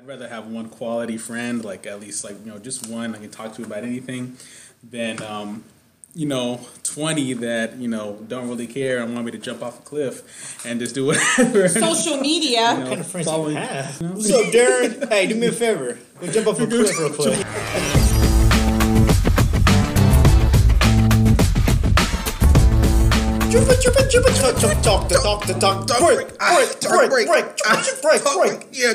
I'd rather have one quality friend, like at least like you know just one I can talk to about anything, than um, you know twenty that you know don't really care and want me to jump off a cliff and just do whatever. Social media. You know, What kind of friends following- you have? What's up, Darren? hey, do me a favor. Go jump off a cliff real quick. Jumpa, jumpa, jump, talk, the talk, the talk, break, break, break, break, break, break, break, Yeah,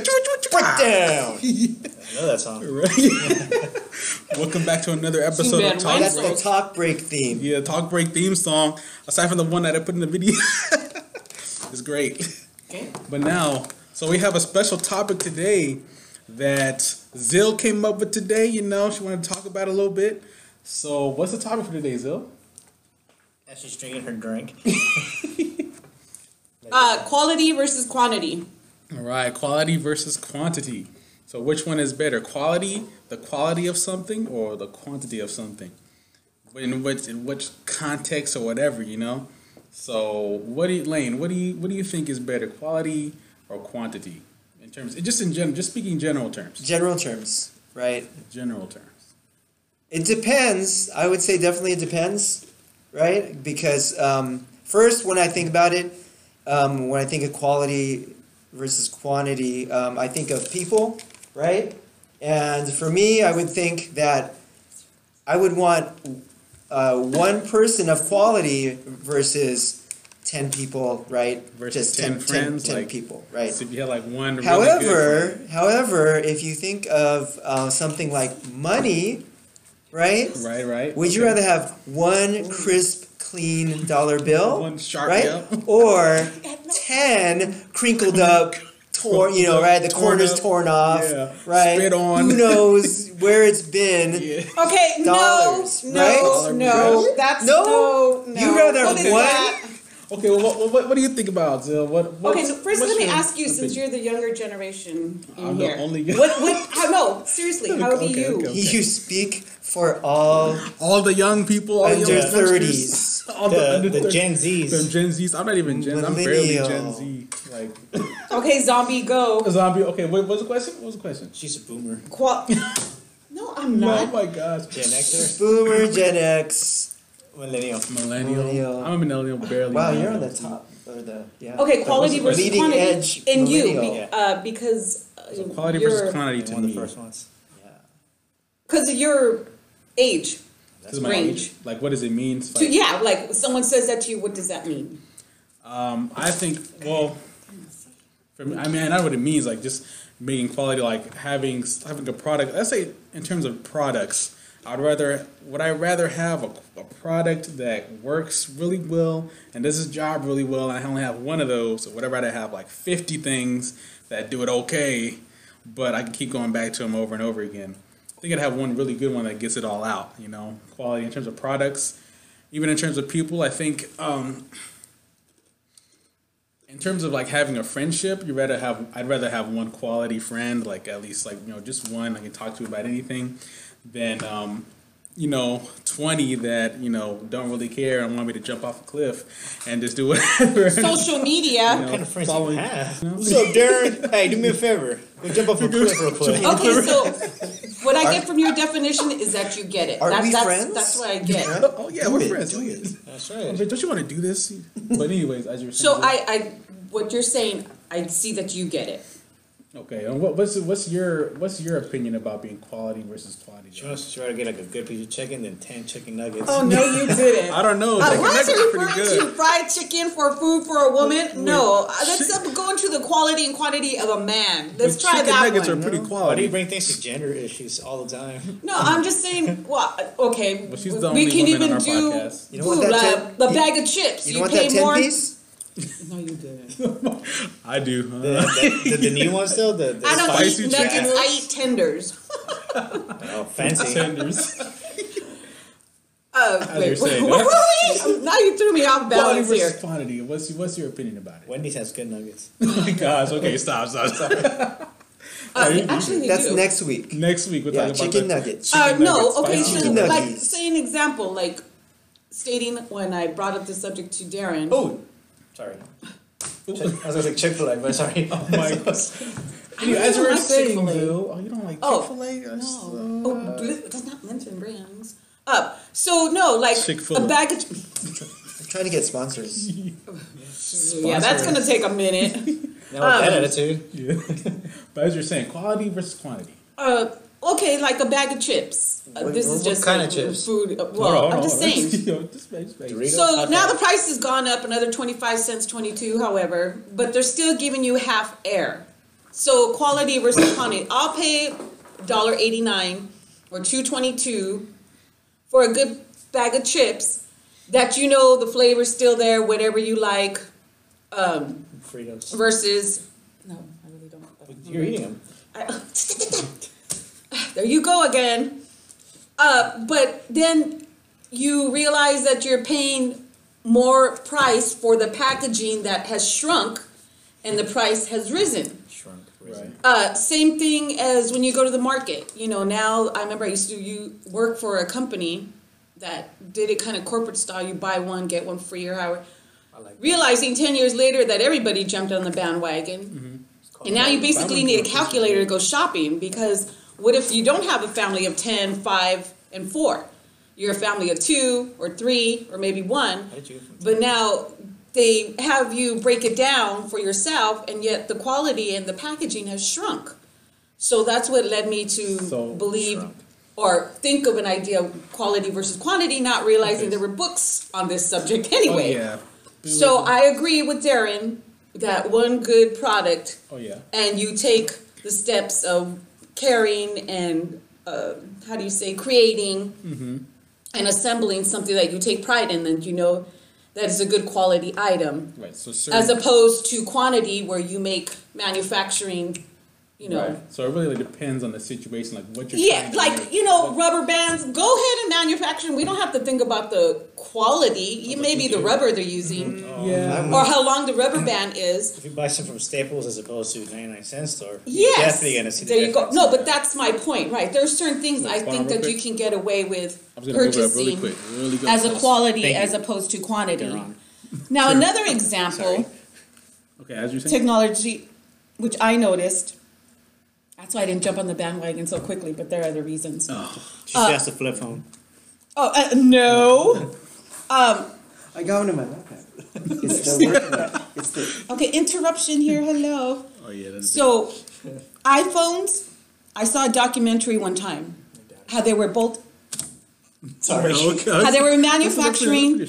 break down. I know that song. Right. Welcome back to another episode of Talk. Break. That's the talk break theme. Yeah, Talk Break theme song. Aside from the one that I put in the video, it's great. Okay. But now, so we have a special topic today that Zill came up with today. You know, she wanted to talk about a little bit. So, what's the topic for today, Zill? As she's drinking her drink. Uh, quality versus quantity. All right, quality versus quantity. So, which one is better, quality, the quality of something, or the quantity of something? In which in which context or whatever, you know. So, what do you, Lane? What do you what do you think is better, quality or quantity? In terms, just in general, just speaking general terms, General terms, right? general terms. It depends. I would say definitely it depends, right? Because um, first, when I think about it, um, when I think of quality versus quantity, um, I think of people, right? And for me, I would think that I would want uh, one person of quality versus 10 people, right? Versus Just 10 friends, 10 like- people, right? So if you had like one, really However, good, however, if you think of uh, something like money, right? right, right. Would you rather have one crisp, clean dollar bill, One sharp, right, yeah. or ten crinkled up, torn, you know, right? The Torn corners up, torn off, yeah. right? Spit on. Who knows where it's been? Yeah. Okay, Dollars, no, right? no, no. Right? That's No? no, no. You rather What is one- that? Okay, well, what, what, what do you think about uh, Zill? What? Okay, so first let me ask you, since you're the younger generation in I'm the only young- What? What? How, no, seriously. How do you? okay. You speak for all all the young people, all the under young youngsters, thirties. all the, The, under the 30s. Gen the Zs. Gen Zs. I'm not even Gen. I'm barely Gen Millennial. Z. Like Okay, zombie, go. a zombie. Okay, what was the question? What was the question? She's a boomer. Qual- no, I'm not. Oh my gosh. Gen Xer. Boomer, Gen X. Millennial. Millennial. Millennial. I'm a millennial, barely. Wow, you're on the top or the yeah. Okay, quality most versus leading quantity. edge in you, be, uh, because uh, So quality you're, versus quantity to One of me. the first ones. Because of your age. Because of my range. age. Like, what does it mean? It's So like- yeah, like someone says that to you, what does that mean? Um, I think, well, for me, I mean, I know what it means. Like just making quality, like having having a product. Let's say in terms of products, I'd rather would I rather have a, a product that works really well and does its job really well, and I only have one of those, or would I rather have like fifty things that do it okay, but I can keep going back to them over and over again. I think I'd have one really good one that gets it all out. You know, quality in terms of products, even in terms of people. I think. Um, in terms of like having a friendship, you rather have I'd rather have one quality friend, like at least like you know just one I can talk to about anything, than um, you know twenty that you know don't really care and want me to jump off a cliff and just do whatever. Social media. You know, kind of friends following- you have? What's up, Darren? Hey, do me a favor. Go jump off a cliff real quick. Okay, so what I get from your definition is that you get it. Are That- we that's, friends? That's what I get. Oh yeah, we're it, friends. do Oh, it. yeah. That's right. but don't you want to do this? But anyways, as you were saying. So I, I, what you're saying, I see that you get it. Okay. And what, what's what's your what's your opinion about being quality versus quality? She wants to try to get like a good piece of chicken, then ten chicken nuggets. Oh no, you didn't. I don't know. Uh, Chicken why is are pretty referring to fried chicken for food for a woman? No, uh, let's chick- uh, go into the quality and quantity of a man. Let's But try chicken that nuggets one. are pretty Why do quality. you bring things to gender issues all the time? No, I'm just saying. Well, okay, Well, she's the we can woman on even our do podcast. You don't want that uh, ten- the you- bag of chips. You You, don't want pay that ten more. piece? No, you didn't. I do. The, Uh, the, the, the new ones still? The, the I don't Spicy eat chicken. nuggets. I eat tenders. Oh, fancy. tenders. Oh, As wait, you're saying, what were we? Now you threw me off balance versus here. quantity. What's what's your opinion about it? Wendy's has good nuggets. Oh my gosh. Okay, stop, stop, stop. Uh, actually, That's do. next week. Next week we'll Yeah, talk about chicken the- nuggets. Uh, chicken no, nuggets, okay, so chicken like nuggets. say an example, like stating when I brought up the subject to Darren. Oh, sorry. Chick- I was gonna say Chick Fil A, but sorry. Oh my gosh. Anyway, as don't you were like saying, Chick-fil-A. Bill, oh, you don't like Oh, Chick Fil A? No. Oh, bl- that's not mention brands. Uh, so no, like Chick-fil-A. a bag of. I'm trying to get sponsors. Yeah, that's gonna take a minute. Now with that Um, attitude. Yeah. but as you're saying, quality versus quantity. Uh, okay, like a bag of chips. Uh, this what- is what just kind a of chips? Food. Uh, Hold well, on, hold I'm just hold saying. Yo, just wait, just wait. Doritos? So Okay. now the price has gone up another 25 cents, 22, however, but they're still giving you half air. So quality versus quantity. I'll pay $1.89 or 2.22 for a good bag of chips that you know the flavor's still there, whatever you like, um, Fritos. versus no, I really don't. You're eating them. I- there you go again. Uh, but then you realize that you're paying more price for the packaging that has shrunk and the price has risen. Shrunk. Right. Uh, same thing as when you go to the market. You know, now I remember I used to you work for a company that did it kind of corporate style. You buy one, get one free or however. I like Realizing 10 years later that everybody jumped on the bandwagon. And now you basically need a calculator to go shopping because what if you don't have a family of 10, 5, and 4? You're a family of two or three or maybe one. How did you get from But now they have you break it down for yourself, and yet the quality and the packaging has shrunk. So that's what led me to So, believe shrunk. or think of an idea of quality versus quantity, not realizing Okay. there were books on this subject anyway. Oh, yeah. So I agree with Darren that one good product Oh, yeah. and you take the steps of caring and uh, how do you say creating and assembling something that you take pride in and you know that is a good quality item Right. So, certain, as opposed to quantity where you make manufacturing you know Right. So it really depends on the situation, like what you're. yeah to like make. you know What- rubber bands go ahead and manufacture we don't have to think about the quality you maybe the rubber they're using mm-hmm. oh, Yeah. or how long the rubber band is If you buy some from Staples as opposed to 99 cent store, Yes. you're definitely gonna see the there you go. No, but that's my point, right? There are certain things Wait, I think on real that you can get away with I was gonna move it up really purchasing quick, really as a quality Thank you. as opposed to quantity. You're. Now, another example, Okay, as you're saying. technology, which I noticed. That's why I didn't jump on the bandwagon so quickly, but there are other reasons. Oh, She uh, has a flip phone. uh, no. um, I got one in my backpack. It's still working. It's the, okay, interruption here. Hello. Oh yeah. That's So, iPhones. I saw a documentary one time how they were both Sorry. Okay. how they were manufacturing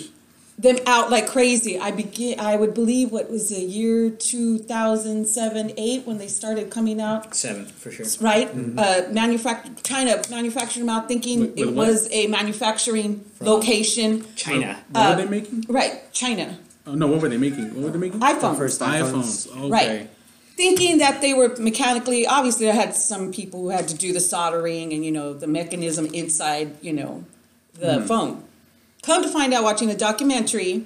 them out like crazy. I begin. I would believe what was the year two thousand seven, eight when they started coming out. Seven, for sure. Right, uh, manufact trying to manufacture them out, thinking With- with it what? was a manufacturing location. China. What Uh, were they making? Right, China Oh no, what were they making? What were they making? iPhone. first iPhones. iPhones. Okay. Right. Thinking that they were mechanically, obviously, I had some people who had to do the soldering and you know the mechanism inside, you know, the phone. Come to find out, watching the documentary,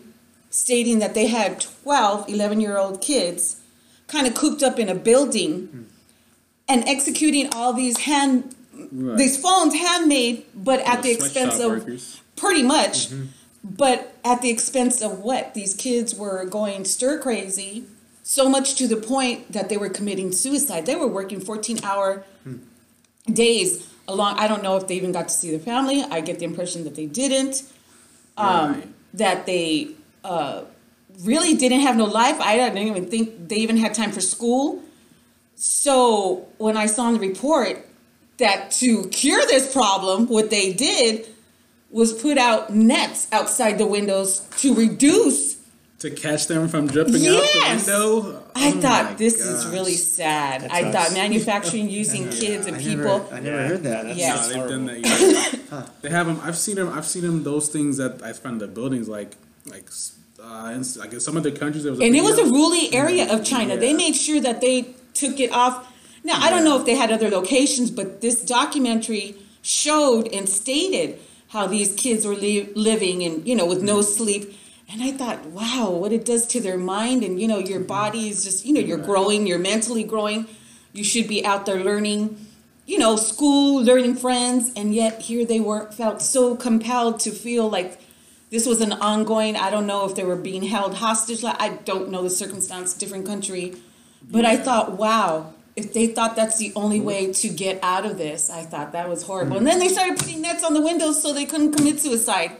stating that they had 12, 11 year old kids kind of cooped up in a building hmm. and executing all these hand, Right. these phones handmade, but at the Sweatshop expense of workers. pretty much mm-hmm. but at the expense of what? These kids were going stir crazy so much to the point that they were committing suicide. They were working 14 hour hmm. days along i don't know if they even got to see their family. I get the impression that they didn't um, Right. that they uh, really didn't have no life i didn't even think they even had time for school so when i saw in the report that to cure this problem what they did was put out nets outside the windows to reduce. To catch them from jumping Yes! out the window. I Oh my thought this is really sad. That I sucks. thought manufacturing using kids and I people. never, I never Yeah. heard that. That's- Yeah. No, they've horrible. done that. Yeah. They have them. I've seen them. I've seen them. Those things that I found in the buildings, like like uh, in, like in some of the countries, there was. And it was a video. rural area of China. They made sure that they took it off. Now I don't know if they had other locations, but this documentary showed and stated how these kids were li- living and you know with no sleep. And I thought, wow, what it does to their mind. And you know your mm-hmm. body is just you know you're mm-hmm. growing, you're mentally growing. You should be out there learning, you know, school, learning friends, and yet here they weren't felt so compelled to feel like this was an ongoing i don't know if they were being held hostage. I don't know the circumstance different country. But i thought wow if they thought that's the only mm-hmm. way to get out of this, I thought that was horrible. And then they started putting nets on the windows so they couldn't commit suicide.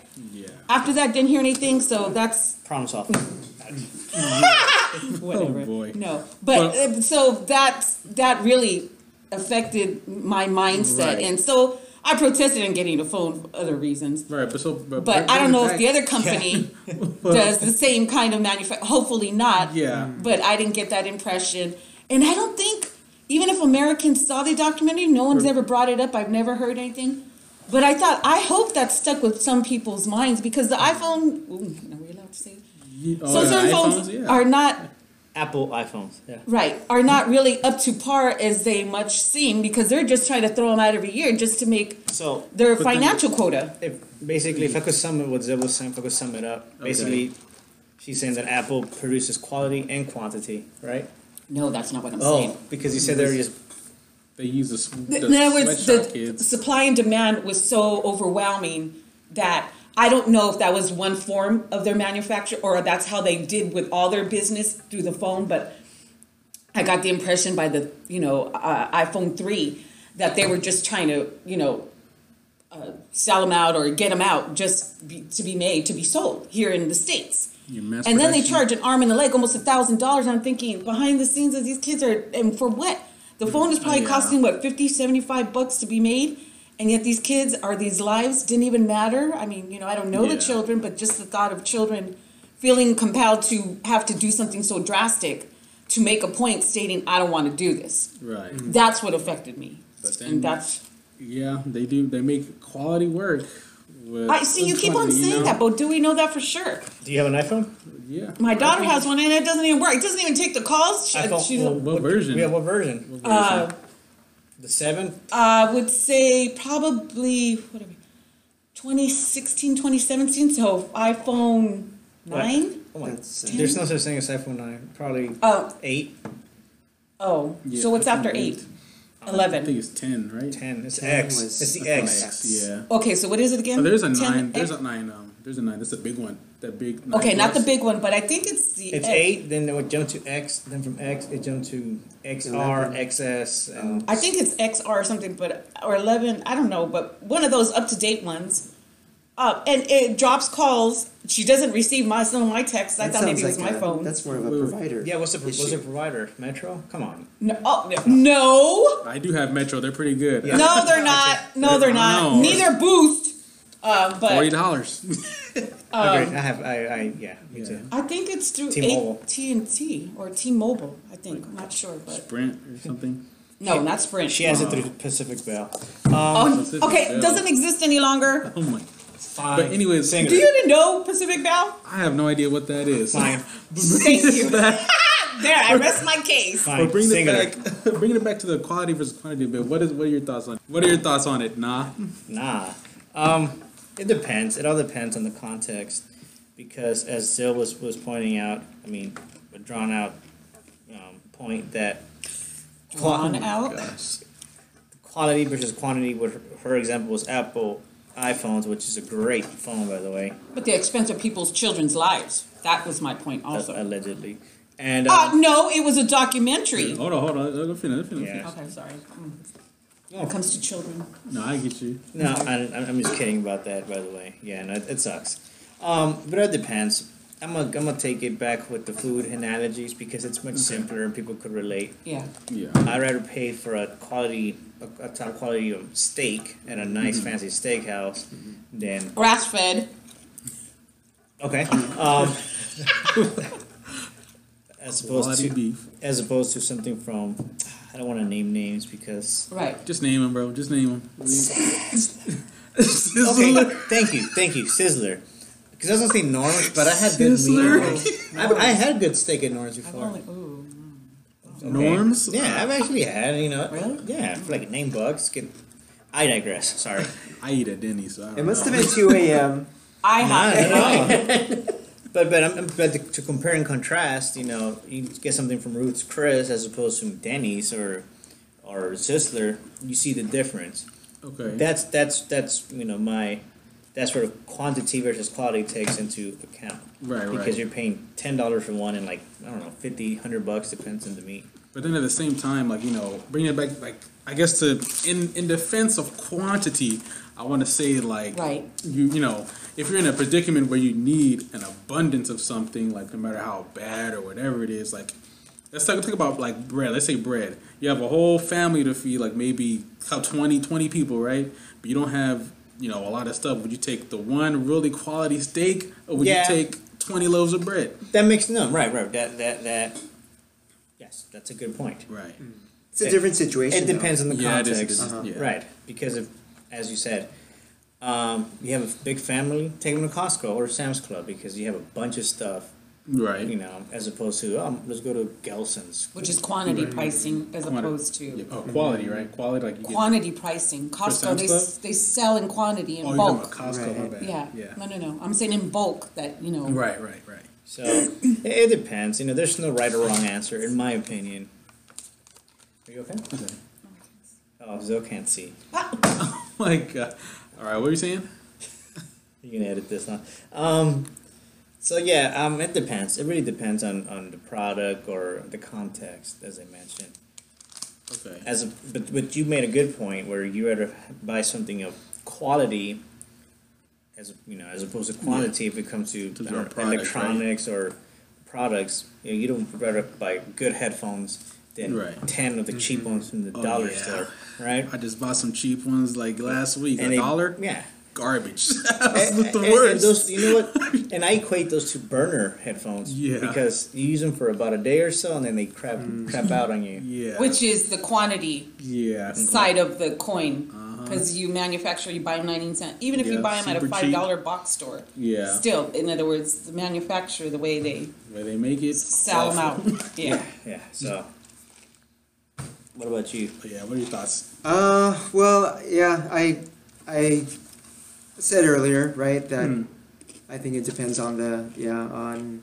Yeah. After that, didn't hear anything, so that's Problem solved. whatever. Oh, boy. No, but Well- uh, so that's that really affected my mindset, Right. and so I protested in getting a phone for other reasons. Right, but so but, But I don't know if the back- other company does the same kind of manufacture. Hopefully not. Yeah. But I didn't get that impression, and I don't think even if Americans saw the documentary, no one's ever brought it up. I've never heard anything. But I thought I hope that stuck with some people's minds because the iPhone. Ooh, are we allowed to say? Ye- oh, so yeah, certain iPhones, phones yeah. are not Apple iPhones. Yeah. right are not really up to par as they much seem because they're just trying to throw them out every year just to make So their But then- financial quota. if basically, if I could sum it, what Zeb was saying, if I could sum it up, basically, she's saying that Apple produces quality and quantity, right? No, that's not what I'm Oh, saying. because you said they're just They use the, the In other words, the kids. supply and demand was so overwhelming that I don't know if that was one form of their manufacture or that's how they did with all their business through the phone. But I got the impression by the you know uh, iPhone three that they were just trying to you know uh, sell them out or get them out just be, to be made to be sold here in the states. And then they charge an arm and a leg, almost a thousand dollars. I'm thinking behind the scenes of these kids are, and for what? The phone is probably Yeah. costing what 50, 75 bucks to be made, and yet these kids are these lives didn't even matter. I mean, you know, I don't know the children, but just the thought of children feeling compelled to have to do something so drastic to make a point stating, "I don't want to do this." Right. Mm-hmm. That's what affected me, But then- and that's. Yeah, they do. They make quality work. I see you with keep on quantity, you saying know? that, but do we know that for sure? Do you have an iPhone? Yeah. My daughter has one, and it doesn't even work. It doesn't even take the calls. She, iPhone. she- well, what version? Yeah, what version? uh, The seven. I would say probably what are we, 2016, 2017. So iPhone nine. Oh my, That's, uh, there's no such thing as iPhone nine. Probably Oh, eight, oh. Yeah, so what's I after 8? eight? I think it's ten, right? ten. It's 10 X. was- It's the X. X. Yeah. Okay, so what is it again? Oh, there's a 10 nine. There's X? a nine. Um, there's a nine. That's a big one. That big. nine Okay, not the big one, but I think it's the. It's X. eight. Then it would jump to X. Then from X, it jumped to XR, Eleven. XS, and I think it's XR or something, but or eleven. I don't know, but one of those up to date ones. Uh, and it drops calls. She doesn't receive my some of my texts. I that thought maybe it was like my a- phone. That's more of a Wait, wait. provider. yeah. What's the what's issue. the provider? Metro. Come on. no, oh, no. I do have Metro. They're pretty good. Yeah. No, they're not. No, they're not. No. Neither Boost. Uh, Forty dollars. I agree. I have. I. I yeah. Me Yeah. too. I think it's through T-Mobile. AT and T or T-Mobile. I think I'm not sure, but Sprint or something. no, not Sprint. She has it through Pacific Bell. Oh, Pacific okay, Bell. doesn't exist any longer. Oh my. Fine. But anyways, Sing Do you even know Pacific Bell? I have no idea what that is. Fine. Thank you. there, I rest my case. Fine. But bring it Cingular. back. bring it back to the quality versus quantity bit. What is? What are your thoughts on? What are your thoughts on it? Nah. Nah. Um, it depends. It all depends on the context. Because as Zil was, was pointing out, I mean, a drawn out um, point that Drawn out. Gosh. quality versus quantity, what her, her example was Apple iPhones, which is a great phone, by the way, But the expense of people's children's lives. That was my point also. allegedly. And Uh, um, no, it was a documentary. Hold on, hold on. Let me finish. Let me finish. Yeah. Okay, sorry. When it comes to children. No, I get you. no, I, I'm just kidding about that, by the way. Yeah, no, it, it sucks. Um, but it depends. I'm gonna, I'm gonna take it back with the food analogies because it's much simpler and people could relate. Yeah. Yeah. I'd rather pay for a quality, a, a top quality um, steak at a nice fancy steakhouse than Grass fed. okay, um, as opposed Quality to beef. as opposed to something from I don't want to name names because Right. Just name him, bro. Just name him. okay, thank you, thank you, Sizzler. Because I was gonna say Norms, but I had good Sizzler. meat. I, I had good steak at Norms I've before. only, ooh. Okay. Norms? Yeah, I've actually had you know. Really? Yeah, for like nine bucks. Get, I digress. Sorry. I eat at Denny's, so I don't It must know. have been 2 a.m. I Not have. at all. But but I'm, but to, to compare and contrast, you know, you get something from Ruth's Chris as opposed to Denny's or or Sizzler, you see the difference. Okay. That's that's that's you know my that's where quantity versus quality takes into account. Right, Because right. you're paying ten dollars for one and like I don't know 50, 100 bucks depends on the meat. But then at the same time, like you know, bringing it back, like I guess to in in defense of quantity, I want to say like Right. you you know if you're in a predicament where you need an abundance of something, like no matter how bad or whatever it is, like let's talk, think about like bread. Let's say bread. You have a whole family to feed, like maybe about 20, 20 people, right? But you don't have you know a lot of stuff. Would you take the one really quality steak, or would Yeah. you take twenty loaves of bread? That makes no right, right. That that that. Yes, that's a good point. Right. It's a different situation. It though. depends on the Yeah, it is, it context, Uh-huh. yeah. right? Because if, as you said, um, you have a big family, take them to Costco or Sam's Club because you have a bunch of stuff, Right. you know, as opposed to um, let's go to Gelson's. Which is quantity pricing as Quanti- opposed to Yeah, oh, quality, right? Quality, like you get. quantity pricing. Costco, they, s- they sell in quantity in oh, you're bulk. about Costco, my Right. bad. Yeah. Yeah. No, no, no. I'm saying in bulk that, you know. Right, right, right. So it, it depends. You know, there's no right or wrong answer, in my opinion. Are you okay? Okay. Oh, Zoe can't see. Like, uh, all right, what are you saying? You can edit this, huh? Um, so yeah, um, it depends. It really depends on, on the product or the context, as I mentioned. Okay. As a, but but you made a good point where you rather buy something of quality, as you know, as opposed to quantity. If it comes to To product, electronics or products, you, know, you don't rather buy good headphones than Right. ten of the cheap ones from the Oh, dollar yeah. store, right? I just bought some cheap ones like last week. And a they- dollar? yeah. Garbage. That's And- the and- and those, you know what? And I equate those to burner headphones. Yeah. Because you use them for about a day or so, and then they crap crap out on you. yeah. Which is the quantity yeah. side of the coin. Uh-huh. Because you manufacture, you buy them 19 cents. Even if you buy them at a $5 box store. Yeah. Still, in other words, the manufacturer, the way they Where they make it. sell them awful. out. Yeah. Yeah. So, what about you? Yeah, what are your thoughts? Uh, well, yeah, I, I said earlier, right, that Hmm. I think it depends on the, yeah, on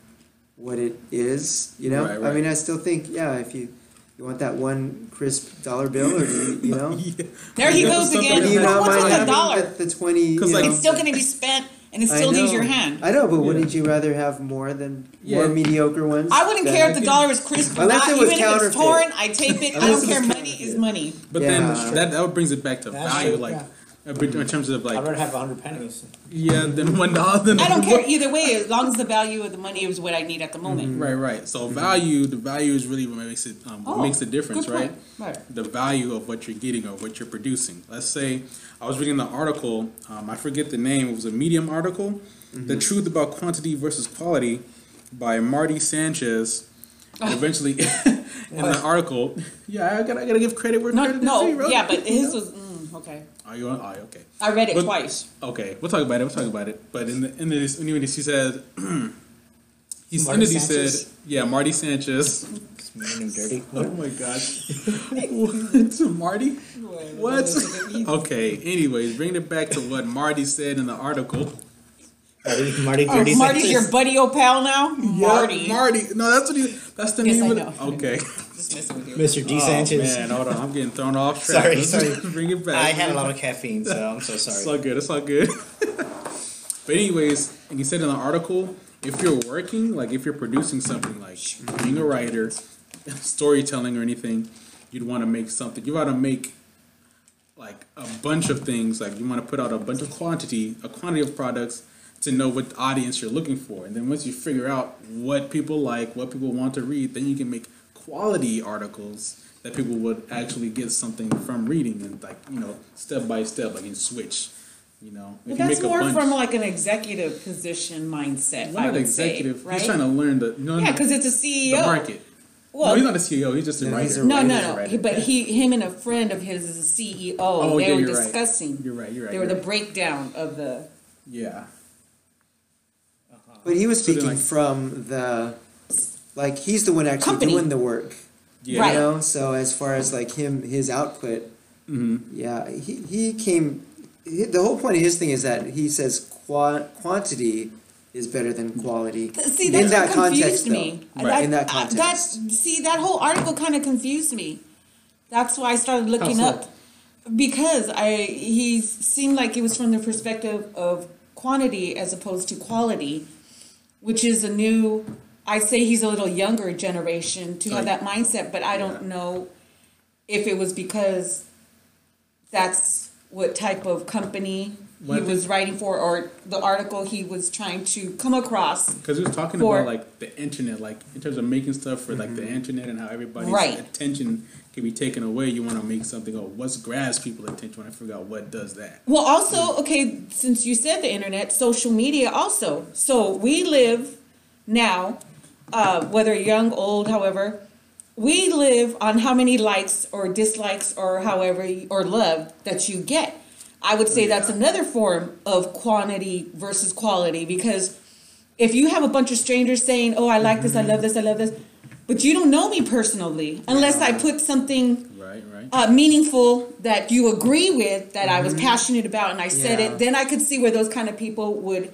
what it is, you know? Right, I mean, I still think, yeah, if you, you want that one crisp dollar bill, or do you, you know? yeah. There he goes again. Do you not What's mind with the dollar? The, the twenty, you 'Cause, like, know? It's still going to be spent and it I still leaves know. your hand. I know, but Yeah. wouldn't you rather have more than more Yeah. mediocre ones? I wouldn't than- care if the dollar is crisp or Unless not. it was Even if it's counterfeit. torn, I tape it. I Unless don't it care. was Money is money. But Yeah. then that, that brings it back to That's value, true, like yeah. A bit in terms of like, I'd like rather have a hundred pennies. yeah, then one dollar. Then I don't care either way, as long as the value of the money is what I need at the moment. Right, right. So value, the value is really what makes it um, what Oh, makes the difference, good right? point. Right. The value of what you're getting or what you're producing. Let's say I was reading the article. Um, I forget the name. It was a Medium article, "The Truth About Quantity versus Quality" by Marty Sanchez. And eventually, in the article, yeah, I gotta, I gotta give credit where No, credit is due, no, bro. yeah, but his was mm, okay. Are you on? Oh, okay. I read it But- twice. Okay, we'll talk about it. We'll talk about it. But in the in this, anyway, he said, he's Marty in it, he Sanchez? said, yeah, Marty Sanchez. It's mean dirty. Oh my gosh, what, Marty? What? Okay. Anyways, bring it back to what Marty said in the article. Marty, Marty Oh, Dirty Marty's Sanchez. your buddy or pal now? Marty. Yeah, Marty. No, that's what he. That's the Yes, name I of know. it. Okay. Just messing with you. Mr. D. Oh, Sanchez. man, hold on. I'm getting thrown off track. Sorry, Let's sorry. Bring it back. I had a lot of caffeine, so I'm so sorry. It's all good. It's all good. but anyways, and he said in the article, if you're working, like if you're producing something, like being a writer, storytelling, or anything, you'd want to make something. You want to make like a bunch of things. Like you want to put out a bunch of quantity, a quantity of products to know what audience you're looking for. And then once you figure out what people like, what people want to read, then you can make quality articles that people would actually get something from reading and like you know step by step, like in switch. You know, Well, if you that's make a more bunch, from like an executive position mindset. well, I not would executive. say, right? He's trying to learn the no, yeah, no, because it's a CEO. the market. Well, no, he's not a CEO. He's just a No, writer. a no, writer, no, he's a no. But he, him, and a friend of his is a CEO. Oh, they yeah, were you're right. discussing. You're right. You're right. They were you're the right. breakdown of the. yeah. But he was So speaking like- from the, like he's the one actually Company. doing the work. Yeah. Right. You know, so as far as like him, his output, hmm yeah, he, he came. He, the whole point of his thing is that he says qua- quantity is better than quality. See, in that's that what confused context, me. though. Right. In that uh, context. That's see that whole article kind of confused me. That's why I started looking so? up because I he seemed like it was from the perspective of quantity as opposed to quality, which is a new I'd say he's a little younger generation to have Like- that mindset, but I don't know if it was because that's what type of company Well, he was writing for, or the article he was trying to come across. Because he was talking For- about like the internet, like in terms of making stuff for like the mm-hmm. internet and how everybody's Right. attention can be taken away. You want to make something. Oh, what's grabs people's attention? I figure out what does that. Well, also, okay, since you said the internet, social media also. So we live now, uh, whether young, old, however, we live on how many likes or dislikes or however, or love that you get. I would say that's another form of quantity versus quality because if you have a bunch of strangers saying, "Oh, I like this, I love this, I love this," but you don't know me personally unless I put something Right, right. uh, meaningful that you agree with that I was passionate about and I said Yeah. it, then I could see where those kind of people would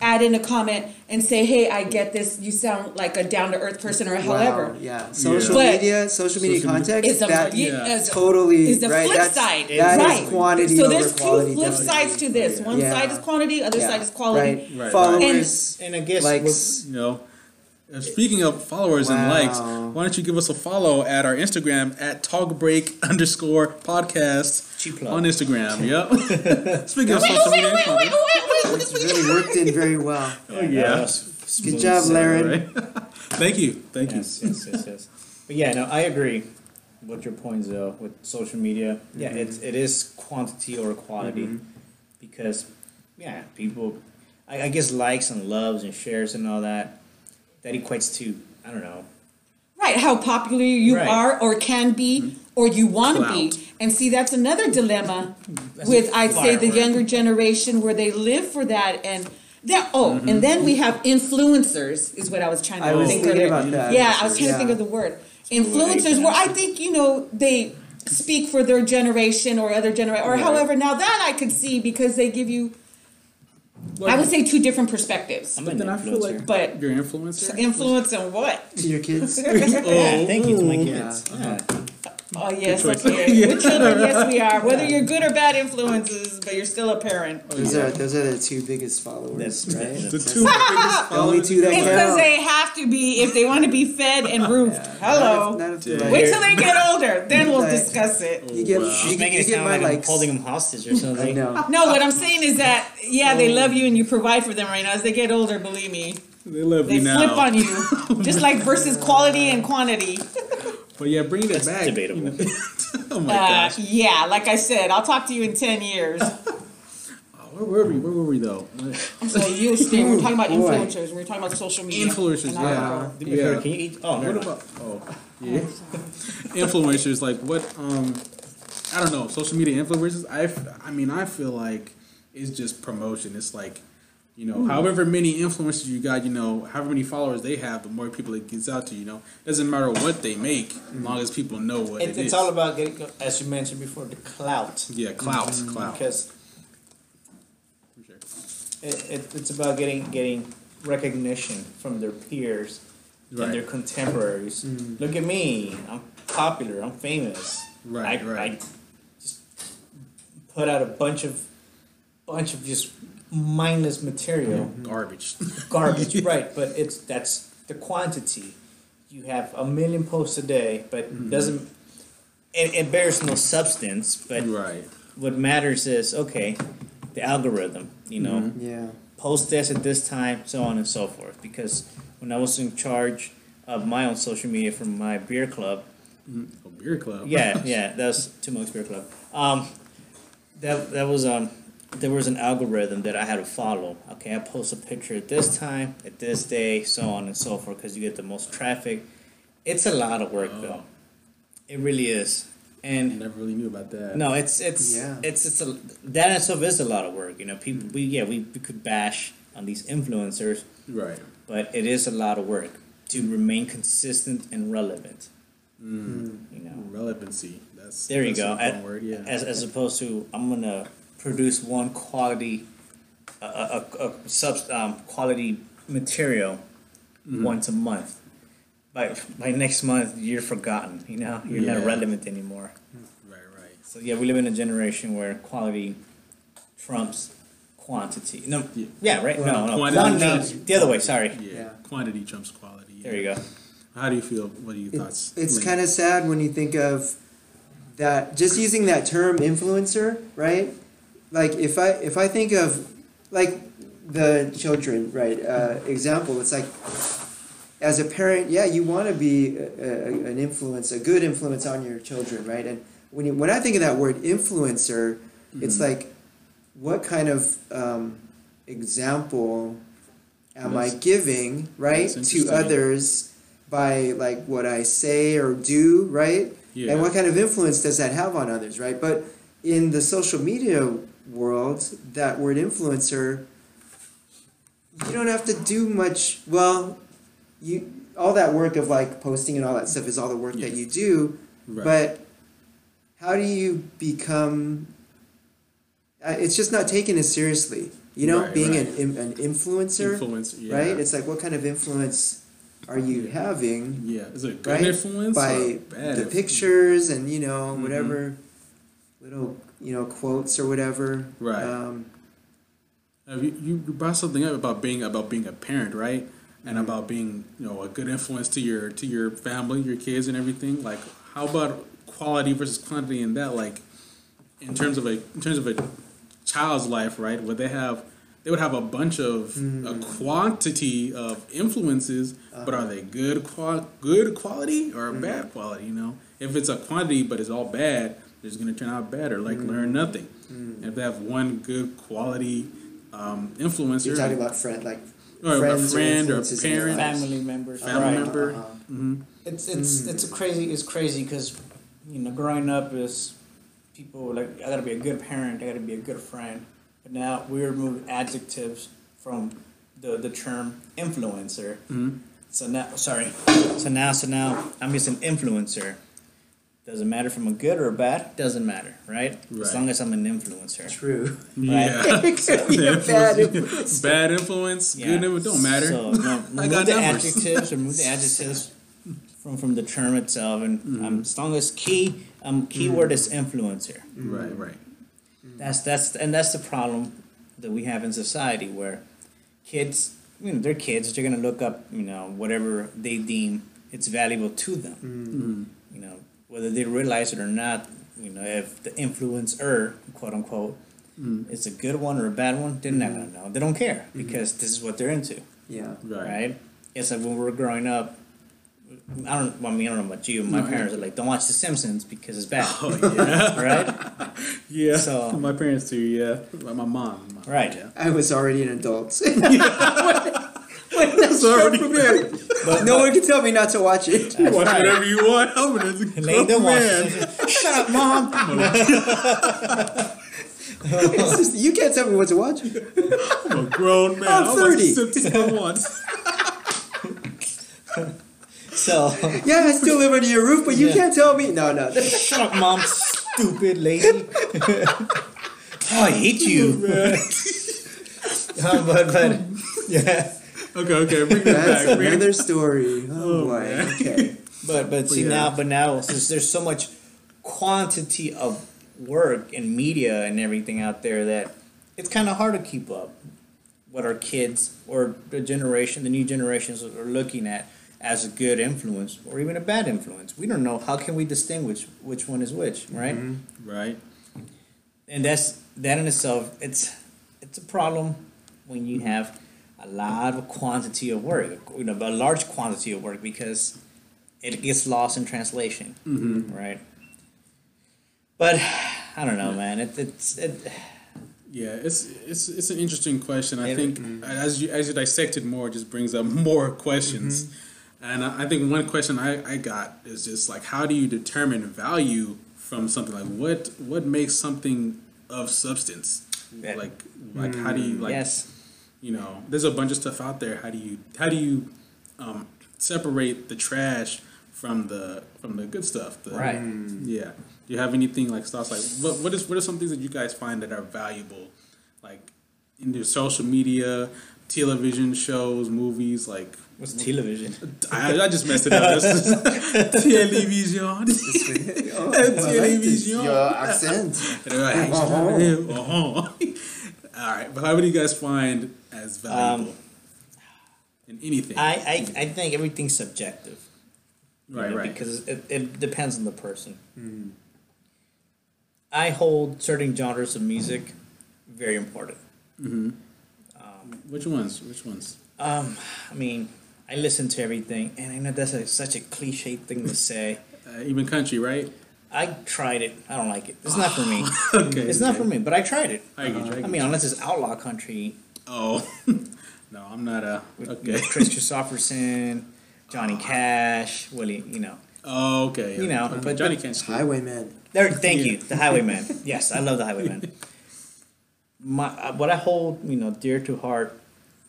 add in a comment and say, "Hey, I get this. You sound like a down to earth person," or however. Wow, yeah. Social But- media, social media Social context. It's a, that yeah, yeah. totally is the right. flip that's, side, that is right? quantity so over there's quality. two flip definitely. sides to this. One Yeah. side is quantity, other Yeah. side is quality. Right. Right, right. Followers, And I guess likes. You know, uh, speaking of followers and likes, why don't you give us a follow at our Instagram at talkbreak underscore podcast on Instagram. Yep. speaking of Wait, social wait, media, It's wait, wait. really worked in very well. Oh, yeah. that's Good job, sailing. Laren. Thank you, thank you. Yes, yes, yes, yes. But yeah, no, I agree with your points though with social media. Yeah, mm-hmm. it's it is quantity or quality mm-hmm. because yeah, people. I, I guess likes and loves and shares and all that that equates to I don't know. Right, how popular you Right. are or can be mm-hmm. Or you want to be. And see, that's another dilemma That's with, I'd say, the firework. younger generation where they live for that. And that, oh, and mm-hmm. then we have influencers, is what I was trying to I was think thinking of. about that. Yeah, I was trying Yeah. to think of the word. Influencers, where I think, you know, they speak for their generation or other generation, or Right. however. Now that I could see because they give you, I would say, two different perspectives. I'm But an then I feel like But you're an influencer. influence and what? To your kids. yeah, thank you to my Yeah. kids. Yeah. Oh, yes, choice. okay. Yeah. With children, yes, we are. Whether you're good or bad influences, but you're still a parent. Those are those are the two biggest followers, That's right? The that's- two biggest The only two that It's count. because they have to be if they want to be fed and roofed. Hello. Not if, not if Yeah. Wait till they get older, then we'll Right. discuss it. You get, Wow. you, She's get- making you it get sound my like I'm likes. holding them hostage or I something. know. No, what I'm saying is that yeah, they oh. love you and you provide for them right now. As they get older, believe me, They love they you now. flip on you, just like versus quality and quantity. But yeah, bringing it That's back. debatable. you know- oh my Uh, gosh. yeah, like I said, I'll talk to you in ten years. Oh, where were we? Where were we though? So you stay. We're talking about Boy. influencers. We're talking about social media. Influencers, And I yeah. don't know. Do me a favor, Yeah. Can you eat? Oh, no, What about? Oh, yeah. influencers, like what? Um, I don't know. Social media influencers. I, f- I mean, I feel like it's just promotion. It's like, you know, however many influencers you got, you know, however many followers they have, the more people it gets out to. You know, doesn't matter what they make, as long as people know what It, it it's is. all about getting, as you mentioned before, the clout. yeah, clout, mm-hmm. clout. Because sure. it, it, it's about getting getting recognition from their peers Right. and their contemporaries. Mm-hmm. Look at me, I'm popular, I'm famous. Right, I, right. I just put out a bunch of bunch of just mindless material, Garbage. garbage. Right, but it's that's the quantity. You have a million posts a day, but Mm-hmm. doesn't it, it bears no substance. But right. what matters is okay, the algorithm. You know, Mm-hmm. Yeah. post this at this time, so on and so forth. Because when I was in charge of my own social media from my beer club, A beer club. yeah, yeah, that was Two Monks Beer Club. Um, that that was um, there was an algorithm that I had to follow. Okay, I post a picture at this time, at this day, so on and so forth, because you get the most traffic. It's a lot of work, though. It really is, And I and never really knew about that. no, it's it's Yeah. it's it's a that in itself is a lot of work. You know, people we yeah we, we could bash on these influencers, Right. but it is a lot of work to remain consistent and relevant. Mm. You know, Relevancy. That's there you that's go. a fun word. Yeah. As as opposed to I'm gonna produce one quality, a a, a, a sub um, quality material Mm-hmm. once a month. By by next month, you're forgotten. You know, you're Yeah. not relevant anymore. right. Right. So yeah, we live in a generation where quality trumps quantity. No, Yeah. yeah, right. Well, no, no, quantity quantity. trumps- The other way. Sorry. Yeah, Yeah. quantity trumps quality. There you go. How do you feel? What are your It- thoughts? it's kind of sad when you think of that just using that term influencer right like if i if i think of like the children right uh, example it's like as a parent yeah you want to be a, a, an influence a good influence on your children right and when you when i think of that word influencer it's Mm-hmm. like what kind of um, example am i giving right to others by like what i say or do right Yeah. and what kind of influence does that have on others right but in the social media world that word influencer you don't have to do much well you all that work of like posting and all that stuff is all the work that you do Right. but how do you become uh, it's just not taken as seriously you know Right, being right. an, an influencer influence, yeah. right it's like what kind of influence are you Yeah. having yeah, is it good right? influence by the pictures and you know Mhm. whatever little you know quotes or whatever. Right. Um, you, you brought something up about being about being a parent, right? And Mm-hmm. about being you know a good influence to your to your family, your kids, and everything. Like, how about quality versus quantity in that? Like, in terms of a in terms of a child's life, right? Would they have they would have a bunch of Mm-hmm. a quantity of influences, but Uh-huh. are they good qual good quality or Mm-hmm. bad quality? You know, if it's a quantity but it's all bad, it's going to turn out bad or like Mm-hmm. learn nothing. And if they have one good quality um, influencer, you're talking about friend like or a friend or, influences in your parent. Family members. family right. member. Uh-huh. hmm It's it's it's a crazy it's crazy because you know growing up is people like I gotta be a good parent I gotta be a good friend but now we remove adjectives from the the term influencer Mhm. so now sorry so now so now I'm just an influencer doesn't matter if I'm a good or a bad doesn't matter right, Right. as long as I'm an influencer True. Yeah. it could bad influence. Bad influence, Yeah. good influence, don't matter. So no, I remove got the numbers. adjectives, remove the adjectives from from the term itself, and Mm-hmm. um, as long as key um keyword is influencer. Right, right. That's that's and that's the problem that we have in society where kids, you know, they're kids. They're gonna look up, you know, whatever they deem it's valuable to them. Mm-hmm. You know, whether they realize it or not. You know, if the influencer, quote unquote, Mm-hmm. is a good one or a bad one, they're not gonna know. They don't care because this is what they're into Yeah. Right. right? It's like when we were growing up. I don't. Well, I mean, I don't know about you. My No, parents are like, "Don't watch The Simpsons because it's bad." Oh yeah, right? yeah. So- my parents too. Yeah, Like my mom. my- Right. Yeah. I was already an adult. It's already no one can tell me not to watch it. You watch right. whatever you want. I'm a Lane, grown don't watch man. Shut up, mom. It's just- you can't tell me what to watch. I'm a grown man. I'm I'll 30. Simpsons I. So, Yeah, I still live under your roof, but you Yeah. can't tell me. No, no. shut up, mom. Stupid lady. oh, I hate you. Um, but but yeah. Okay, okay, bring it That's back. Another story. Oh, Oh, boy. man. Okay. But but see Yeah. now but now since there's so much quantity of work and media and everything out there that it's kind of hard to keep up what our kids or the generation the new generations are looking at as a good influence or even a bad influence. We don't know how can we distinguish which one is which, right? Mm-hmm, right. And that's that in itself it's it's a problem when you mm-hmm. have a lot of quantity of work, you know, a large quantity of work because it gets lost in translation, Mm-hmm. right? But I don't know, man. It, it's it, Yeah, it's it's it's an interesting question. I It- think mm-hmm. as you as you dissect it more, it just brings up more questions. Mm-hmm. And I I think one question I, I got is just like how do you determine value from something like what what makes something of substance? Yeah. Like like how do you mm, like yes, you know there's a bunch of stuff out there. How do you how do you um, separate the trash from the from the good stuff? The, right. yeah. Do you have anything like thoughts like what what is what are some things that you guys find that are valuable, like in your social media, television shows, movies? Like What's television? I, I just messed it up. Television. Oh, I like this. Television. Your accent. Uh-huh. All right, but how would you guys find as valuable Um, in anything? I, I, I think everything's subjective. right, know, right. Because it, it depends on the person. I hold certain genres of music very important. Which ones? Which ones? Um, I mean, I listen to everything, and I know that's a, such a cliche thing to say. Uh, even country, right? I tried it. I don't like it. It's not for me. Okay. It's not for me. But I tried it. I I I mean, unless it's outlaw country Oh, no, I'm not a. with Okay. Kris Kristofferson, Johnny Cash, Willie. You know. Oh, okay. You know, but, but- Johnny but- can't speak. Highwayman. There, thank you, the Highwayman. Yes, I love the Highwayman. My uh, what I hold, you know, dear to heart,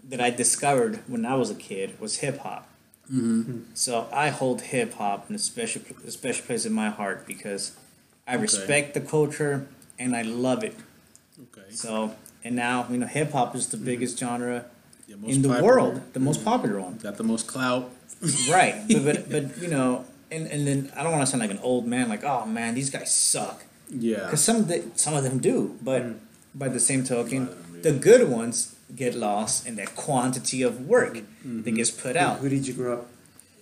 that I discovered when I was a kid was hip hop. Mm-hmm. So I hold hip hop in a special a special place in my heart because I respect the culture and I love it. Okay. So and now you know, hip hop is the mm-hmm. biggest genre Yeah, in the popular. world, the most mm-hmm. popular one. Got the most clout. right but, but but you know and, and then i don't want to sound like an old man like oh man these guys suck Yeah. because some of the, some of them do but mm-hmm. by the same token Lot of them, the good ones get lost in that quantity of work that gets put out Who did you grow up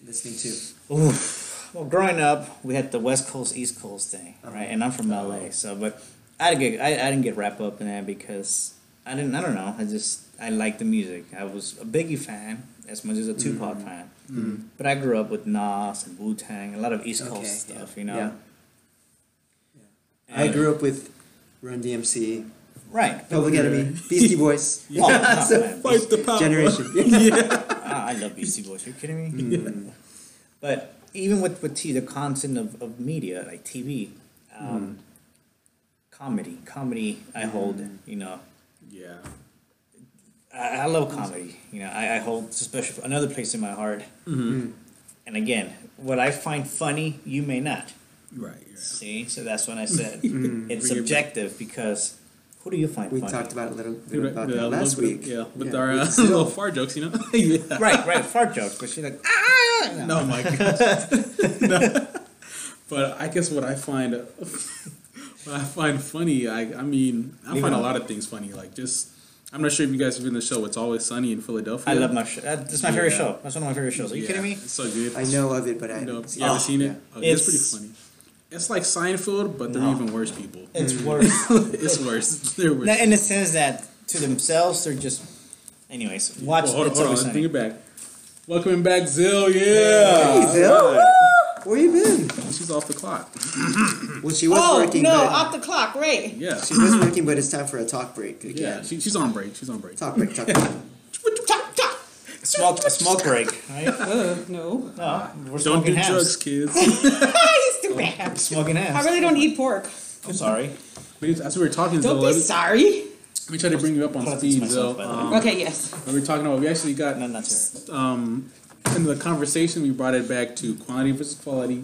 listening to? Oof. well growing up we had the west coast east coast thing uh-huh. right and i'm from la uh-huh. so but i didn't get I, I didn't get wrapped up in that because i didn't i don't know. I just i liked the music. I was a biggie fan as much as a tupac fan. But i grew up with nas and wu-tang a lot of east coast Okay, stuff you know? Yeah. I grew up with Run DMC, right. Public Enemy, Beastie Boys, Oh, no, So- man, Fight the power. Generation. Ah, I love Beastie Boys. Are you kidding me? But even with with t- the content of, of media like TV, um, comedy, comedy, I mm-hmm. hold. You know, Yeah. I, I love comedy. You know, I, I hold a special another place in my heart. Mm-hmm. Mm. And again, what I find funny, you may not. Right. Yeah. See, so that's when I said mm-hmm. it's Bring it back. subjective because who do you find We funny? talked about a little bit about a that last bit- week. Yeah, with Yeah, our uh, little fart jokes, you know. yeah. right, right, fart jokes, but she's like, ah, no. No, my God. no. But I guess what I find, what I find funny, I, I mean, I Leave find a lot of things funny. Like just, I'm not sure if you guys have been the show. It's always sunny in Philadelphia. I love my show. That- That's my favorite Yeah. show. That's one of my favorite shows. Are you Yeah, kidding me? It's so good. I know of it, but I You know, haven't seen you ever seen it? yeah. Oh, it's, pretty funny. It's like Seinfeld, but they're No. even worse people. It's worse. it's worse. They're worse. Now, in the sense that to themselves, they're just. Anyways, watch. Well, hold on, It's hold on. Always Let's bring it back. Welcome back, Zill. Yeah. Hey, Zil. Where you been? She's off the clock. Well, she was Oh, working, no, but off the clock, right. Yeah. she was working, but it's time for a talk break Yeah. again. She, she's on break. She's on break. Talk break, talk break. Talk, talk. A smoke, a smoke break, right? Uh, no. No, we're Don't do hams. drugs, kids. He's too bad. Smoking ass. I really don't eat pork. I'm sorry. We- As we were talking, Don't Zill, be sorry. let me try to bring you up on Hold on, this speed, is myself, Zill. by the way. Um, Okay, yes. when we were talking about, we actually got No, not here. um, in the conversation, we brought it back to quantity versus quality,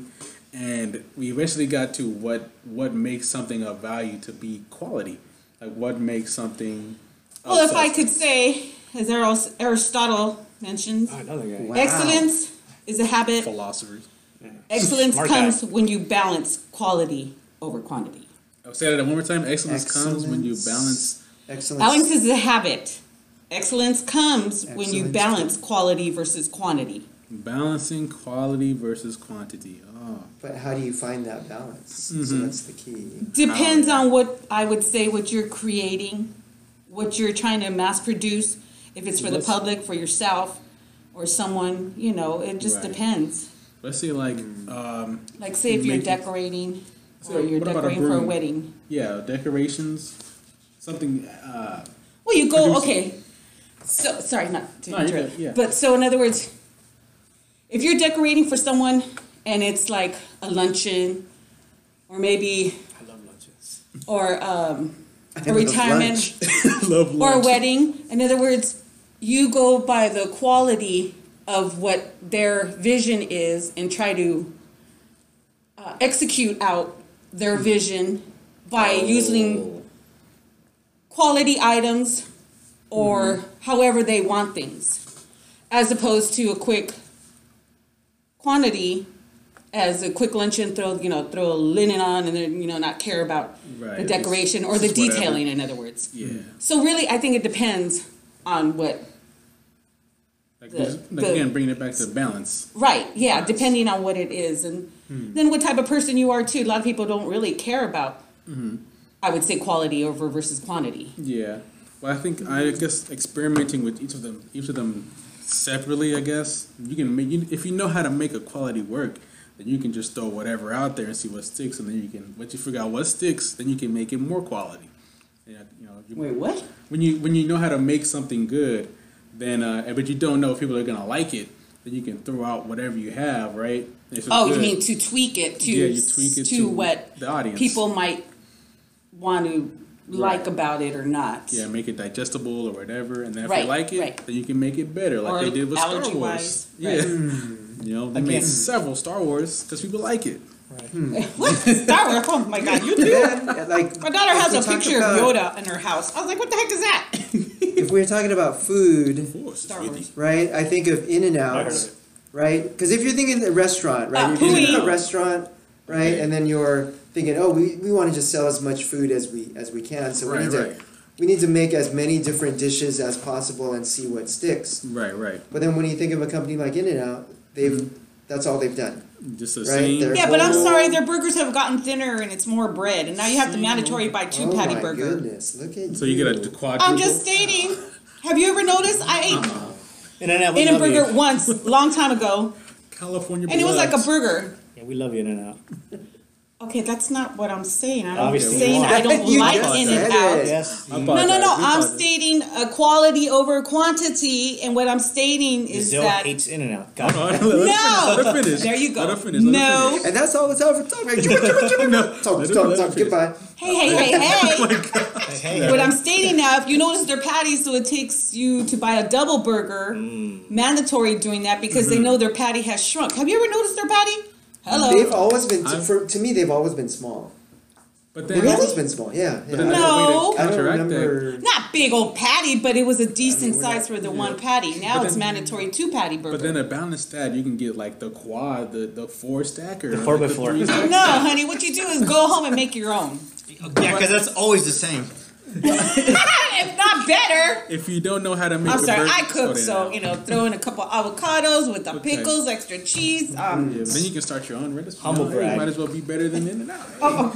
and we eventually got to what what makes something of value to be quality, like what makes something. Well, if I could say, as Aristotle mentions, ah, Another. Wow. excellence is a habit. philosophers. Excellence Smart comes guy. when you balance quality over quantity. I'll say that one more time. Excellence, comes when you Excellence. balance. Excellent. Excellence is a habit. Excellence comes when you balance quality versus quantity. Balancing quality versus quantity. Oh, But how do you find that balance? So Mm-hmm. that's the key. Depends on what I would say what you're creating, what you're trying to mass produce, if it's for the Let's- public, for yourself, or someone, you know, it just Right. depends. let's say like um, Like say if you're Make it- decorating So or you're what about a for a broom? wedding. yeah decorations, something. Uh, Well, you go, Produce- okay. So, sorry, not to No, interrupt. good, yeah. But so, in other words, if you're decorating for someone and it's like a luncheon, or maybe, I love lunches. or um, I a love retirement, lunch. or a wedding. In other words, you go by the quality of what their vision is and try to uh, execute out their vision by using quality items or however they want things, as opposed to a quick quantity as a quick luncheon, throw you know throw a linen on, and then you know not care about Right, the decoration or the just whatever. detailing. In other words, Yeah. so really, I think it depends on what. Like, The- like the- again, bringing it back to balance. Right, yeah, depending on what it is, and Hmm. then what type of person you are too. A lot of people don't really care about. Mm-hmm. I would say quality over versus quantity. Yeah. Well, I think I guess experimenting with each of them, each of them separately. I guess you can make you, if you know how to make a quality work, then you can just throw whatever out there and see what sticks, and then you can once you figure out what sticks, then you can make it more quality. Yeah, you know, you, Wait, what? when you when you know how to make something good, then uh, but you don't know if people are gonna like it, then you can throw out whatever you have, right? Oh, you mean to tweak it to Yeah, you tweak it to, to what the audience. people might want to like about it or not. yeah, make it digestible or whatever, and then if Right, you like it, right. then you can make it better, like Or they did with Star allergy-wise, Wars. right. Yeah, Hmm. you know, they Okay. made several Star Wars because people like it. what? Star Wars? Oh my god, you do? Yeah, like My daughter if has we a talk picture about- of Yoda in her house. I was like, what the heck is that? If we're talking about food, Force, Star really. Wars. right? I think of In and I heard Out, it. right? Because if you're thinking a restaurant, right? Uh, you're thinking Pui. a restaurant, right? And then you're thinking, oh, we, we want to just sell as much food as we as we can. So we Right, need to we need to make as many different dishes as possible and see what sticks. Right, right. But then when you think of a company like In and Out, they've Mm-hmm. that's all they've done. Just the Right, same. they're- Yeah, but I'm sorry, their burgers have gotten thinner and it's more bread, and now you have to mandatory buy two oh patty my burger. goodness! Look at So you get a quadruple. I'm just stating. Have you ever noticed? I ate And then we In and love Burger you. once, long time ago, California. and it was like a burger. Yeah, we love you in and out. Okay, that's not what I'm saying. I'm Obviously saying you I don't You like just In said and Out. it. Yes. I No, no, apologize. no. We I'm apologize. stating a quality over quantity, and what I'm stating is Zill that hates In and Out. Got Hold on, let her No! finish, let her finish. There you go. Let her finish. Let her No. finish. And that's all the time for talk. No, Talk, let her- talk, let her talk. finish. Goodbye. hey, hey, hey, oh hey. Hey, hey. What I'm stating now, if you notice their patties, so it takes you to buy a double burger, mm. mandatory doing that because they mm-hmm. know their patty has shrunk. Have you ever noticed their patty? Hello. They've always been I'm- for, to me. They've always been small. But then, They've always been small. Yeah. yeah. but then I there's don't- a way No. I don't counteract that. remember. Not big old patty, but it was a decent we're not- size for the one patty. Now But it's then- mandatory two patty burger. But then a balanced stat, you can get like the quad, the the four stacker, The four like four. stacker. no, honey, what you do is go home and make your own. Yeah, because that's always the same. if not better. If you don't know how to make, I'm sorry, burger, I cook, so there. you know, throw in a couple avocados with the Okay. pickles, extra cheese. Um, Yeah, then you can start your own recipe. Humble You know, hey, brag. Might as well be better than In and Out. oh,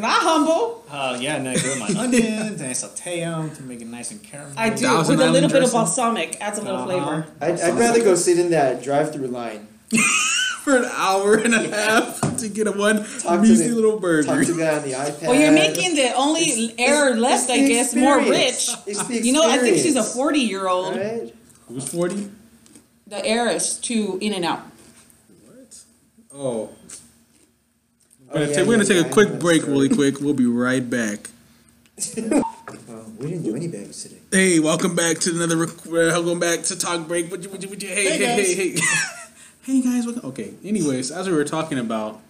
not humble. Uh, yeah, and I grill my onions and I saute them to make it nice and caramel. I do Thousand with a little Island bit of balsamic, adds a little Uh-huh. flavor. I'd, I'd rather go sit in that drive-through line. For an hour and a half to get a one Talk to measly the- little burger. Talk to the guy on the iPad. Well, you're making the only It's- error it's- left, it's I the guess, more rich. It's the You know, I think she's a 40 year old, Right? Who's forty? the heiress to In and Out. What? Oh. Oh, We're gonna, yeah, take, we're gonna yeah, take a yeah, quick break, right. really quick. We'll be right back. Oh, we didn't do any bags today. Hey, welcome back to another. rec- uh, Welcome back to Talk Break. What you, what you, what you, hey, hey, hey, hey, hey, guys. Welcome. Okay. Anyways, as we were talking about,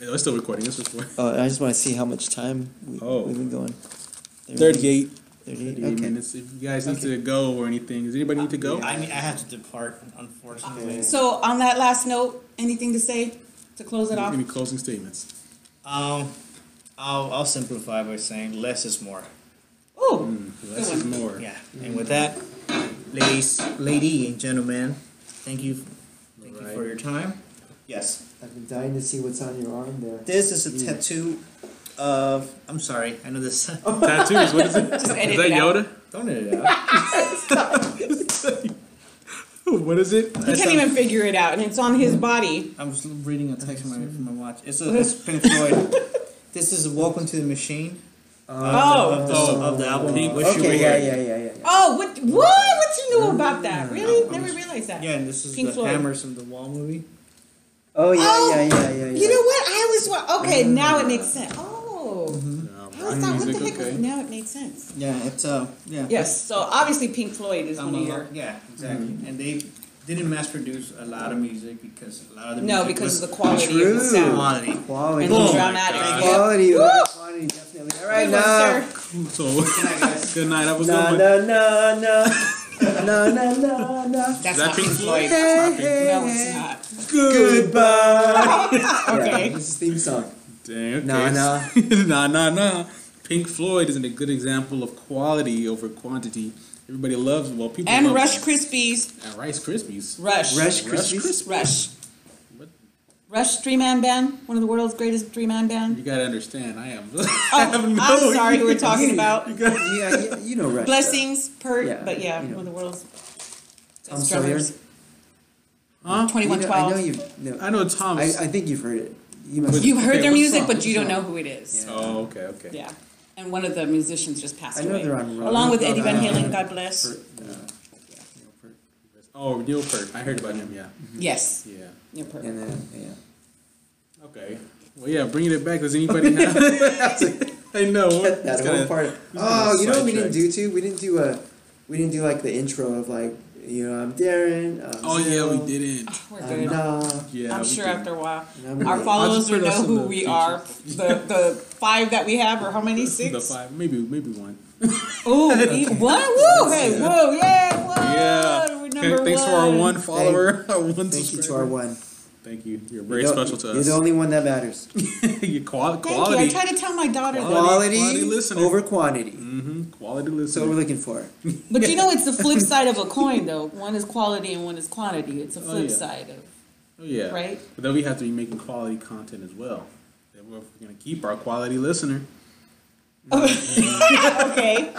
yeah, we're still recording. This was for Oh, I just want to see how much time we, Oh. we've been going. 38, 38. 38 Okay. minutes. If you guys need to go or anything, does anybody need to go? I, mean, I have to depart, unfortunately. So, on that last note, anything to say to close it off? Any closing statements? Um, I'll, I'll simplify by saying less is more. Ooh, Less Good is more. Yeah, and with that, ladies, lady and gentlemen, thank you, thank you for your time. Yes, I've been dying to see what's on your arm there. this is a tattoo of. I'm sorry, I know this. Tattoos. What is it? Is edit that it out. Yoda? Don't edit it out. what is it? he can't even figure it out, and it's on his body. I was reading a text from my, from my watch. It's a it's Pink Floyd. This is Welcome to the Machine. Oh. of the, of the oh. album. Pink- Wish You Were Okay, yeah, Here. yeah, yeah, yeah. yeah. Oh, what? What? What you knew about that? Really? Never realized that. Yeah, and this is Pink the Floyd. Hammers from the Wall movie. Oh, yeah, Oh, yeah, yeah, yeah, yeah. You know what? I always wa- okay. Now it makes sense. Oh, Um, I always rock thought, what the music, heck? Was, okay. now it makes sense. Yeah, it's uh yeah. Yes. So obviously, Pink Floyd is one of your. yeah, exactly. And they didn't mass produce a lot of music because a lot of the No, music because was of the quality of True. the sound quality. Quality. and the Oh my dramatic. God. Yep. Quality Woo! over quantity, definitely. All right, Good one, now. sir. So, good night. Have a No, good one. no, no, no. No, no, no, no. That's not Pink Pink Floyd? Floyd. That's not Pink Floyd. No, it's not. Goodbye. Okay. Yeah, this is theme song. Dang, okay. Nah, nah. nah, nah, nah. Pink Floyd isn't a good example of quality over quantity. Everybody loves, well, people And love Rush Krispies. and Rice Krispies. Rush. Rush Rush Krispies. Krispies. Rush. What? Rush three man band. One of the world's greatest three man band. You gotta understand, I am. Oh, I have no I'm sorry, who we're talking about. You gotta, Yeah, yeah, you know Rush. Blessings, Peart, Yeah, but yeah, you know. one of the world's Tom best Sawyer. huh? You Twenty one know, I know twelve. you. No, I know Tom's. I, I think you've heard it. You must. You've heard Okay, their music, song? but you don't know who it is. Yeah. oh, okay, okay. Yeah. And one of the musicians just passed I know away. they're on Along with Eddie Van uh, Halen, God bless. Per- uh, yeah, Oh, Neil Peart. I heard about him. Yeah, Yes. yeah. Neil Peart. And then yeah. Okay. Well, yeah. Bringing it back. Does anybody have? I know. that It's whole kinda- part. Oh, you know what we didn't do too? We didn't do a, we didn't do like the intro of like, you know, I'm Darren. I'm Oh yeah, we Zil, didn't. Ah, we're I'm good. Nah. Yeah, I'm we sure didn't. after a while, and I'm our Nate. followers put will us know in who the we future. are. The the five that we have, or how many? six? The Six. five, maybe, maybe one. Oh, one. Woo! Hey, whoa! Yeah, one. Yeah. We're Okay, number thanks for our one. one follower. our one Thank you to our one. Thank you. You're very You're the- special to us. You're the only one that matters. you qual- Thank quality. you. I try to tell my daughter that. Quality. Quality, over quantity. Mm-hmm. Quality That's what we're looking for. But you know, it's the flip side of a coin, though. One is quality and one is quantity. It's a Oh, flip yeah. side of. Oh yeah. Right? But then we have to be making quality content as well. If we're gonna keep our quality listener. okay.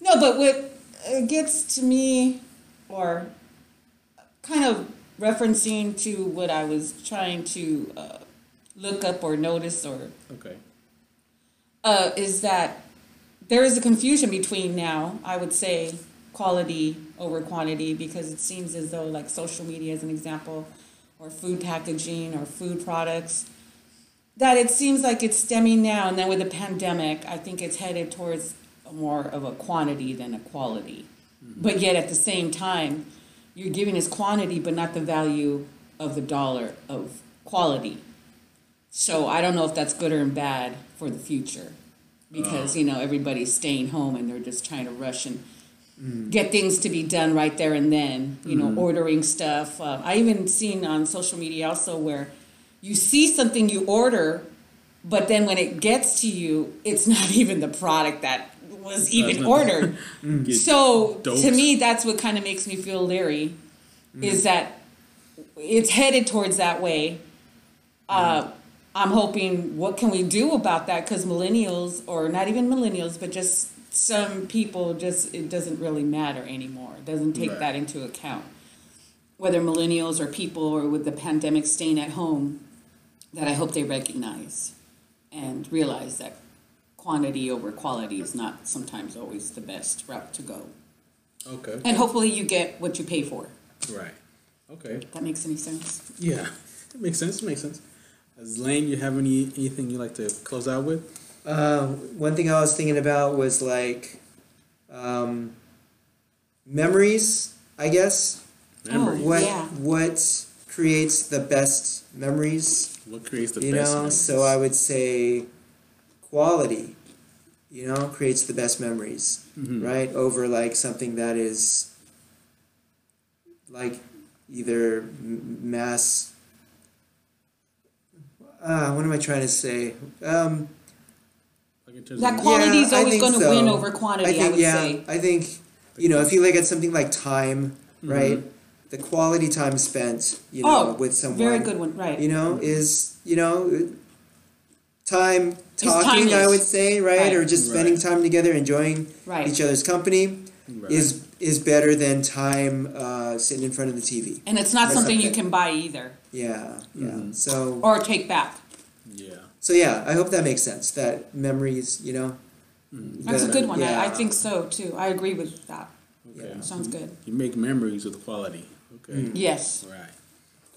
No, but what uh, gets to me, or kind of referencing to what I was trying to uh, look up or notice, or Okay. uh, is that there is a confusion between now, I would say, quality over quantity, because it seems as though, like social media, as an example, or food packaging or food products, that it seems like it's stemming now, and then with the pandemic, I think it's headed towards more of a quantity than a quality. But yet at the same time, you're giving us quantity, but not the value of the dollar of quality. So I don't know if that's good or bad for the future, because you know everybody's staying home and they're just trying to rush and get things to be done right there and then. You know, ordering stuff. Uh, I even seen on social media also where you see something you order, but then when it gets to you, it's not even the product that was even ordered. So doped. to me, that's what kind of makes me feel leery, is that it's headed towards that way. Uh, I'm hoping, what can we do about that? Because millennials, or not even millennials, but just some people, just it doesn't really matter anymore. It doesn't take Right. that into account. Whether millennials or people, or with the pandemic staying at home, that I hope they recognize and realize that quantity over quality is not sometimes always the best route to go. Okay. And hopefully you get what you pay for. Right. Okay. If that makes any sense. Yeah. That makes sense. It makes sense. As Lane, you have any anything you like to close out with? Uh, one thing I was thinking about was like um, memories, I guess. Memories. Oh, What Yeah. what creates the best memories? What creates the you best? You know, memories? so I would say quality. You know, creates the best memories, Mhm. right? Over like something that is like either mass. Uh, what am I trying to say? Um, Like in terms That of- quality is always going to so. win over quantity, I, think would yeah, say. I think you know if you look at something like time, Mm-hmm. right? The quality time spent, you know, Oh, with someone, Very good one, right. you know, is you know, time talking. I would say, right, Right. or just spending Right. time together, enjoying Right. each other's company, Right. is is better than time uh, sitting in front of the TV. And it's not That's something you can buy either Yeah, yeah. Mhm. So or take back. yeah. so yeah, I hope that makes sense. That memories, you know. That's a good one. I, I think so too. I agree with that. Okay. Yeah. Sounds good. You make memories with quality. Okay. Mm. Yes. Right.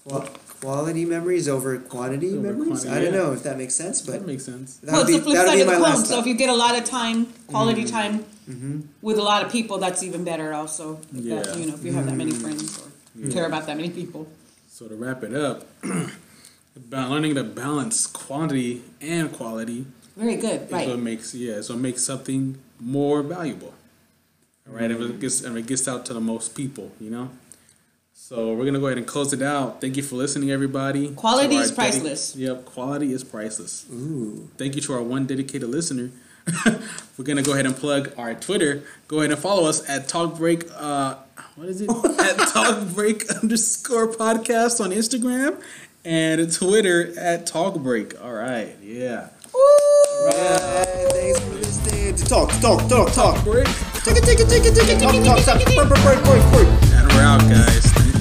Quality memories over quantity over memories. Quantity, I don't yeah. know if that makes sense, but that makes sense. That well, it's be, the flip side of the coin. So if you get a lot of time, quality mm-hmm. time mm-hmm. with a lot of people, that's even better. Also, yeah. That, you know, if you have that many mm-hmm. friends or yeah. care about that many people. So to wrap it up, learning to balance quantity and quality. Very good. Right. So it makes yeah. So it makes something more valuable. Right. Mm-hmm. It gets if it gets out to the most people, you know. So we're gonna go ahead and close it out. Thank you for listening, everybody. Quality is priceless. Dedi- yep, quality is priceless. Ooh. Thank you to our one dedicated listener. we're gonna go ahead and plug our Twitter. Go ahead and follow us at Talk Break. Uh, what is it? at Talk Break underscore podcast on Instagram and Twitter at Talk Break. All right, yeah. Woo! Thanks for listening to Talk, Talk, Talk, Talk. Break. Take it, take it, take it, take it, take it, take it, take it,